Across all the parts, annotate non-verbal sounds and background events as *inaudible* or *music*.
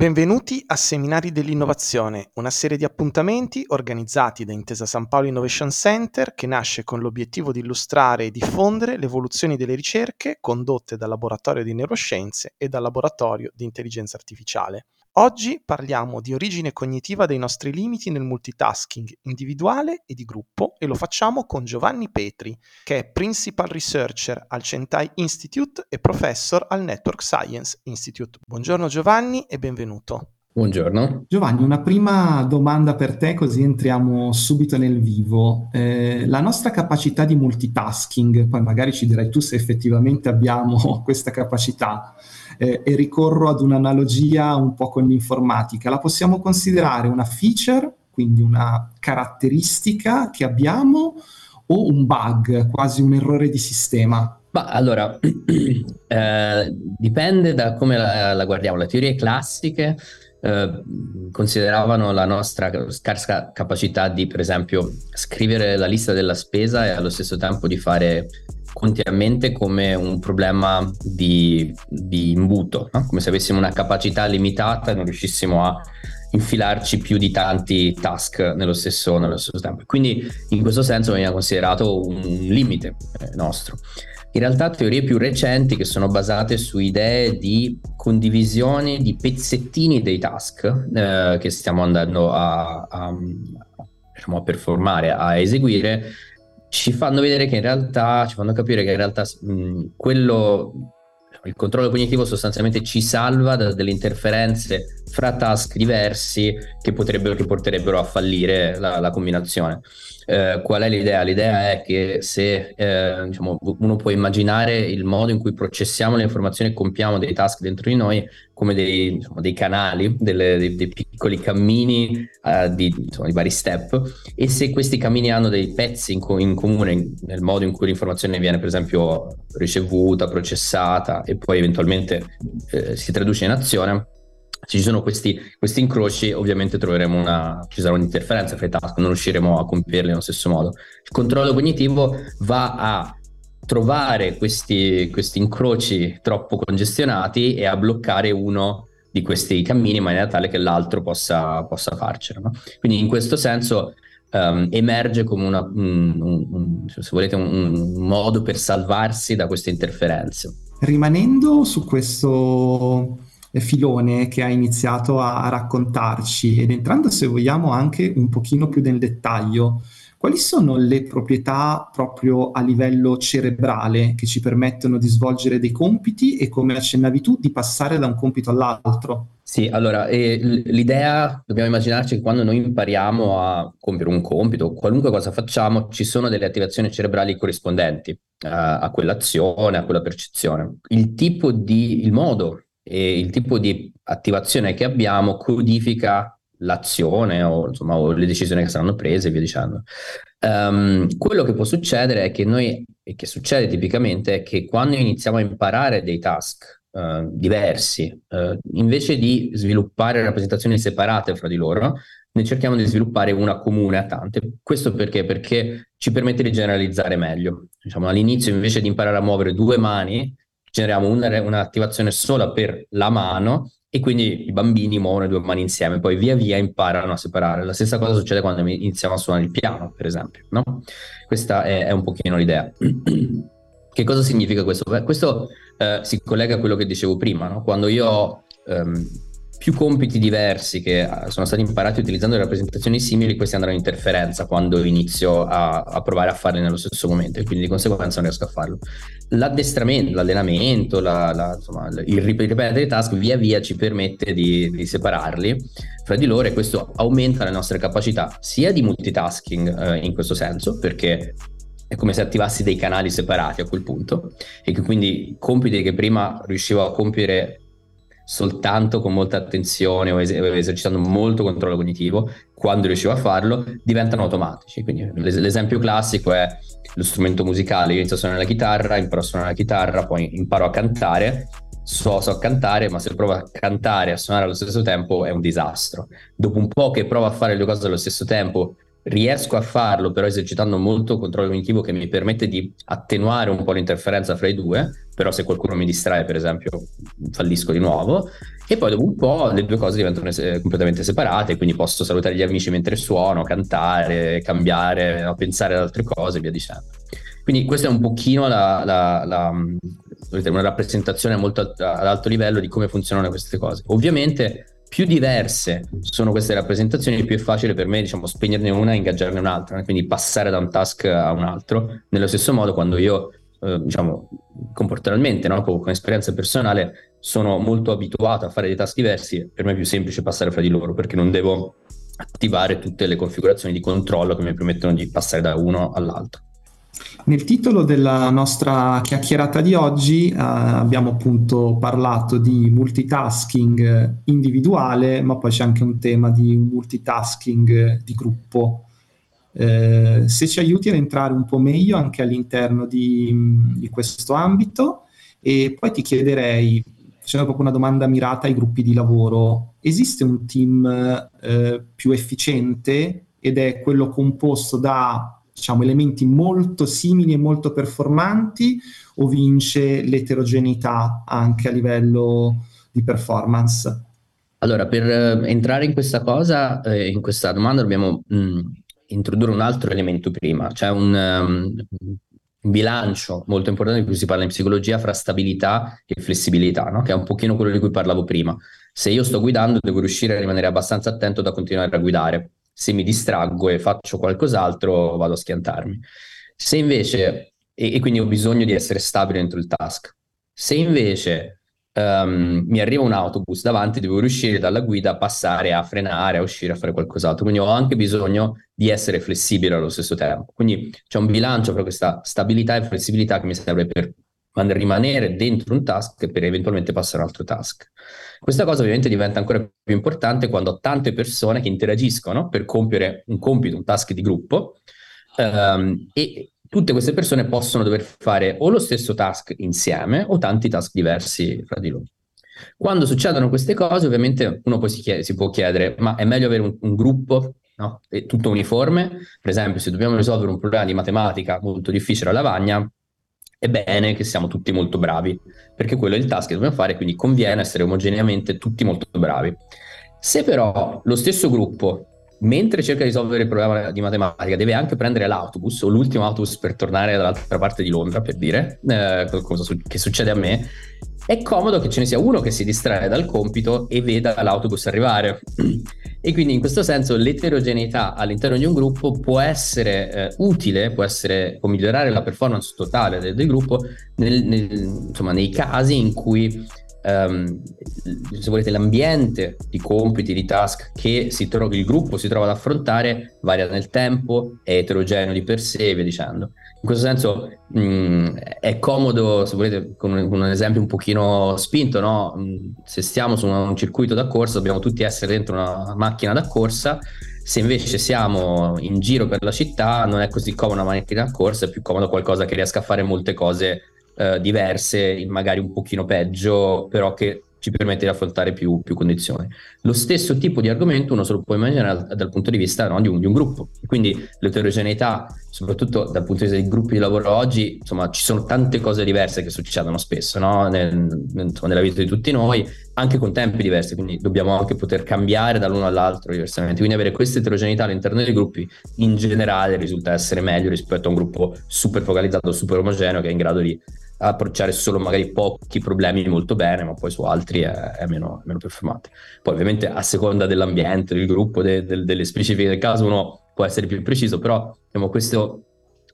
Benvenuti a Seminari dell'Innovazione, una serie di appuntamenti organizzati da Intesa San Paolo Innovation Center che nasce con l'obiettivo di illustrare e diffondere le evoluzioni delle ricerche condotte dal Laboratorio di Neuroscienze e dal Laboratorio di Intelligenza Artificiale. Oggi parliamo di origine cognitiva dei nostri limiti nel multitasking individuale e di gruppo e lo facciamo con Giovanni Petri, che è Principal Researcher al Centai Institute e Professor al Network Science Institute. Buongiorno Giovanni e benvenuto. Buongiorno. Giovanni, una prima domanda per te così entriamo subito nel vivo. Eh, la nostra capacità di multitasking, poi magari ci dirai tu se effettivamente abbiamo *laughs* questa capacità, eh, e ricorro ad un'analogia un po' con l'informatica, la possiamo considerare una feature, quindi una caratteristica che abbiamo o un bug, quasi un errore di sistema? Ma allora, *clears throat* eh, dipende da come la, la, guardiamo. Le teorie classiche eh, consideravano la nostra scarsa capacità di, per esempio, scrivere la lista della spesa e allo stesso tempo di fare conti a mente come un problema di, di imbuto, no? come se avessimo una capacità limitata e non riuscissimo a infilarci più di tanti task nello stesso, nello stesso tempo. Quindi in questo senso veniva considerato un limite eh, nostro. In realtà teorie più recenti che sono basate su idee di condivisione di pezzettini dei task eh, che stiamo andando a, a, diciamo, a performare, a eseguire, ci fanno vedere che in realtà, ci fanno capire che in realtà mh, quello, il controllo cognitivo sostanzialmente ci salva da delle interferenze fra task diversi che, potrebbero, che porterebbero a fallire la, la combinazione. Eh, qual è l'idea? L'idea è che se eh, diciamo, uno può immaginare il modo in cui processiamo le informazioni e compiamo dei task dentro di noi come dei, diciamo, dei canali, delle, dei, dei, piccoli cammini uh, di, insomma, di, vari step e se questi cammini hanno dei pezzi in, co- in comune nel modo in cui l'informazione viene per esempio ricevuta, processata e poi eventualmente eh, si traduce in azione, se ci sono questi, questi incroci, ovviamente troveremo una, ci sarà un'interferenza fra i task, non riusciremo a compierli nello stesso modo. Il controllo cognitivo va a trovare questi, questi incroci troppo congestionati e a bloccare uno di questi cammini in maniera tale che l'altro possa, possa farcela. No? Quindi in questo senso um, emerge come una, un, un, un, se volete, un, modo per salvarsi da queste interferenze. Rimanendo su questo filone che ha iniziato a raccontarci ed entrando se vogliamo anche un pochino più nel dettaglio, quali sono le proprietà proprio a livello cerebrale che ci permettono di svolgere dei compiti e come accennavi tu di passare da un compito all'altro? Sì, allora eh, l'idea, dobbiamo immaginarci che quando noi impariamo a compiere un compito, qualunque cosa facciamo, ci sono delle attivazioni cerebrali corrispondenti a, a quell'azione, a quella percezione. Il tipo di, il modo e il tipo di attivazione che abbiamo codifica l'azione o, insomma, o le decisioni che saranno prese e via dicendo. Um, quello che può succedere è che noi, e che succede tipicamente, è che quando iniziamo a imparare dei task uh, diversi, uh, invece di sviluppare rappresentazioni separate fra di loro, ne cerchiamo di sviluppare una comune a tante. Questo perché? Perché ci permette di generalizzare meglio. Diciamo, all'inizio, invece di imparare a muovere due mani, generiamo una, un'attivazione sola per la mano e quindi i bambini muovono le due mani insieme, poi via via imparano a separare. La stessa cosa succede quando iniziamo a suonare il piano, per esempio. No? Questa è, è, un pochino l'idea. *clears throat* che cosa significa questo? Beh, questo eh, si collega a quello che dicevo prima, no? quando io ehm, più compiti diversi che eh, sono stati imparati utilizzando rappresentazioni simili, questi andranno in interferenza quando inizio a, a, provare a farli nello stesso momento e quindi di conseguenza non riesco a farlo. L'addestramento, l'allenamento, la, la, insomma, il ripetere i task via via ci permette di, di, separarli fra di loro e questo aumenta le nostre capacità sia di multitasking eh, in questo senso, perché è come se attivassi dei canali separati a quel punto e che quindi compiti che prima riuscivo a compiere soltanto con molta attenzione o es- esercitando molto controllo cognitivo, quando riuscivo a farlo, diventano automatici. Quindi l'es- l'esempio classico è lo strumento musicale, io inizio a suonare la chitarra, imparo a suonare la chitarra, poi imparo a cantare, so, so cantare, ma se provo a cantare e a suonare allo stesso tempo è un disastro. Dopo un po' che provo a fare le due cose allo stesso tempo, riesco a farlo però esercitando molto controllo cognitivo che mi permette di attenuare un po' l'interferenza fra i due, però se qualcuno mi distrae per esempio fallisco di nuovo e poi dopo un po' le due cose diventano es- completamente separate, quindi posso salutare gli amici mentre suono, cantare, cambiare, no, pensare ad altre cose e via dicendo. Quindi questa è un pochino la, la, la, una rappresentazione molto ad alto livello di come funzionano queste cose. Ovviamente più diverse sono queste rappresentazioni, più è facile per me, diciamo, spegnerne una e ingaggiarne un'altra, quindi passare da un task a un altro. Nello stesso modo, quando io, eh, diciamo, comportamentalmente, no? con, con, esperienza personale, sono molto abituato a fare dei task diversi, per me è più semplice passare fra di loro, perché non devo attivare tutte le configurazioni di controllo che mi permettono di passare da uno all'altro. Nel titolo della nostra chiacchierata di oggi eh, abbiamo appunto parlato di multitasking individuale, ma poi c'è anche un tema di multitasking di gruppo. Eh, se ci aiuti ad entrare un po' meglio anche all'interno di, di questo ambito e poi ti chiederei, facendo proprio una domanda mirata ai gruppi di lavoro, esiste un team eh, più efficiente ed è quello composto da diciamo, elementi molto simili e molto performanti o vince l'eterogeneità anche a livello di performance? Allora, per eh, entrare in questa cosa, eh, in questa domanda, dobbiamo mh, mm, introdurre un altro elemento prima, cioè un, um, bilancio molto importante di cui si parla in psicologia fra stabilità e flessibilità, no? che è un pochino quello di cui parlavo prima. Se io sto guidando, devo riuscire a rimanere abbastanza attento da continuare a guidare se mi distraggo e faccio qualcos'altro vado a schiantarmi. Se invece, e, e quindi ho bisogno di essere stabile dentro il task, se invece um, mi arriva un autobus davanti, devo riuscire dalla guida a passare, a frenare, a uscire, a fare qualcos'altro. Quindi ho anche bisogno di essere flessibile allo stesso tempo. Quindi c'è un bilancio fra questa stabilità e flessibilità che mi serve per rimanere dentro un task per eventualmente passare a un altro task. Questa cosa ovviamente diventa ancora più importante quando ho tante persone che interagiscono per compiere un compito, un task di gruppo um, e tutte queste persone possono dover fare o lo stesso task insieme o tanti task diversi fra di loro. Quando succedono queste cose, ovviamente uno poi si, chiede, si può chiedere, ma è meglio avere un, un gruppo no? tutto uniforme? Per esempio, se dobbiamo risolvere un problema di matematica molto difficile alla lavagna, è bene che siamo tutti molto bravi, perché quello è il task che dobbiamo fare, quindi conviene essere omogeneamente tutti molto bravi. Se però lo stesso gruppo, mentre cerca di risolvere il problema di matematica, deve anche prendere l'autobus o l'ultimo autobus per tornare dall'altra parte di Londra, per dire, eh, cosa che succede a me, è comodo che ce ne sia uno che si distrae dal compito e veda l'autobus arrivare. *clears throat* E quindi in questo senso l'eterogeneità all'interno di un gruppo può essere eh, utile, può, essere, può migliorare la performance totale del, del gruppo nel, nel, insomma, nei casi in cui um, se volete l'ambiente di compiti, di task che tro- il gruppo si trova ad affrontare varia nel tempo, è eterogeneo di per sé e via dicendo. In questo senso mh, mm, è comodo, se volete, con un, con un, esempio un pochino spinto, no? Mm, se stiamo su un, un circuito da corsa dobbiamo tutti essere dentro una macchina da corsa, se invece siamo in giro per la città non è così comodo una macchina da corsa, è più comodo qualcosa che riesca a fare molte cose eh, diverse, magari un pochino peggio, però che ci permette di affrontare più, più, condizioni. Lo stesso tipo di argomento uno se lo può immaginare dal, punto di vista no, di, un, di, un, gruppo. Quindi l'eterogeneità, soprattutto dal punto di vista dei gruppi di lavoro oggi, insomma, ci sono tante cose diverse che succedono spesso no? nel, insomma, nella vita di tutti noi, anche con tempi diversi, quindi dobbiamo anche poter cambiare dall'uno all'altro diversamente. Quindi avere questa eterogeneità all'interno dei gruppi in generale risulta essere meglio rispetto a un gruppo super focalizzato, super omogeneo che è in grado di approcciare solo magari pochi problemi molto bene, ma poi su altri è, è meno, meno, performante. Poi ovviamente a seconda dell'ambiente, del gruppo, de, de, delle specifiche del caso, uno può essere più preciso, però diciamo, questa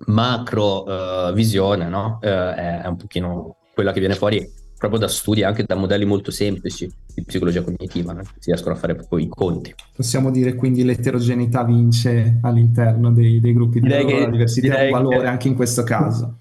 macro uh, visione no? uh, è, è un pochino quella che viene fuori proprio da studi anche da modelli molto semplici di psicologia cognitiva, no? si riescono a fare proprio i conti. Possiamo dire quindi l'eterogeneità vince all'interno dei, dei gruppi di lavoro, la diversità è un valore che... anche in questo caso.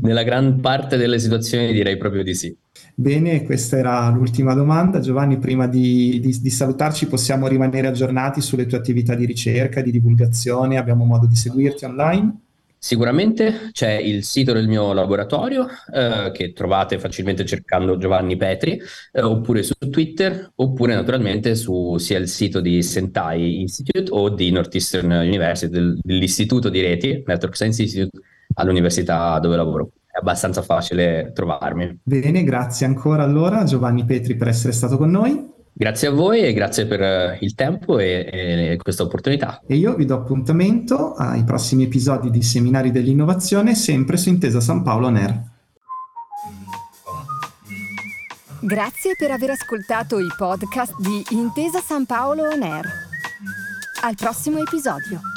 Nella gran parte delle situazioni direi proprio di sì. Bene, questa era l'ultima domanda. Giovanni, prima di, di, di, salutarci possiamo rimanere aggiornati sulle tue attività di ricerca, di divulgazione? Abbiamo modo di seguirti online? Sicuramente c'è il sito del mio laboratorio eh, che trovate facilmente cercando Giovanni Petri eh, oppure su Twitter oppure naturalmente su sia il sito di Sentai Institute o di Northeastern University del, dell'istituto di reti Network Science Institute all'università dove lavoro. È abbastanza facile trovarmi. Bene, grazie ancora allora Giovanni Petri per essere stato con noi. Grazie a voi e grazie per eh, il tempo e, e, questa opportunità. E io vi do appuntamento ai prossimi episodi di Seminari dell'Innovazione, sempre su Intesa San Paolo NER. Grazie per aver ascoltato i podcast di Intesa San Paolo On Air. Al prossimo episodio.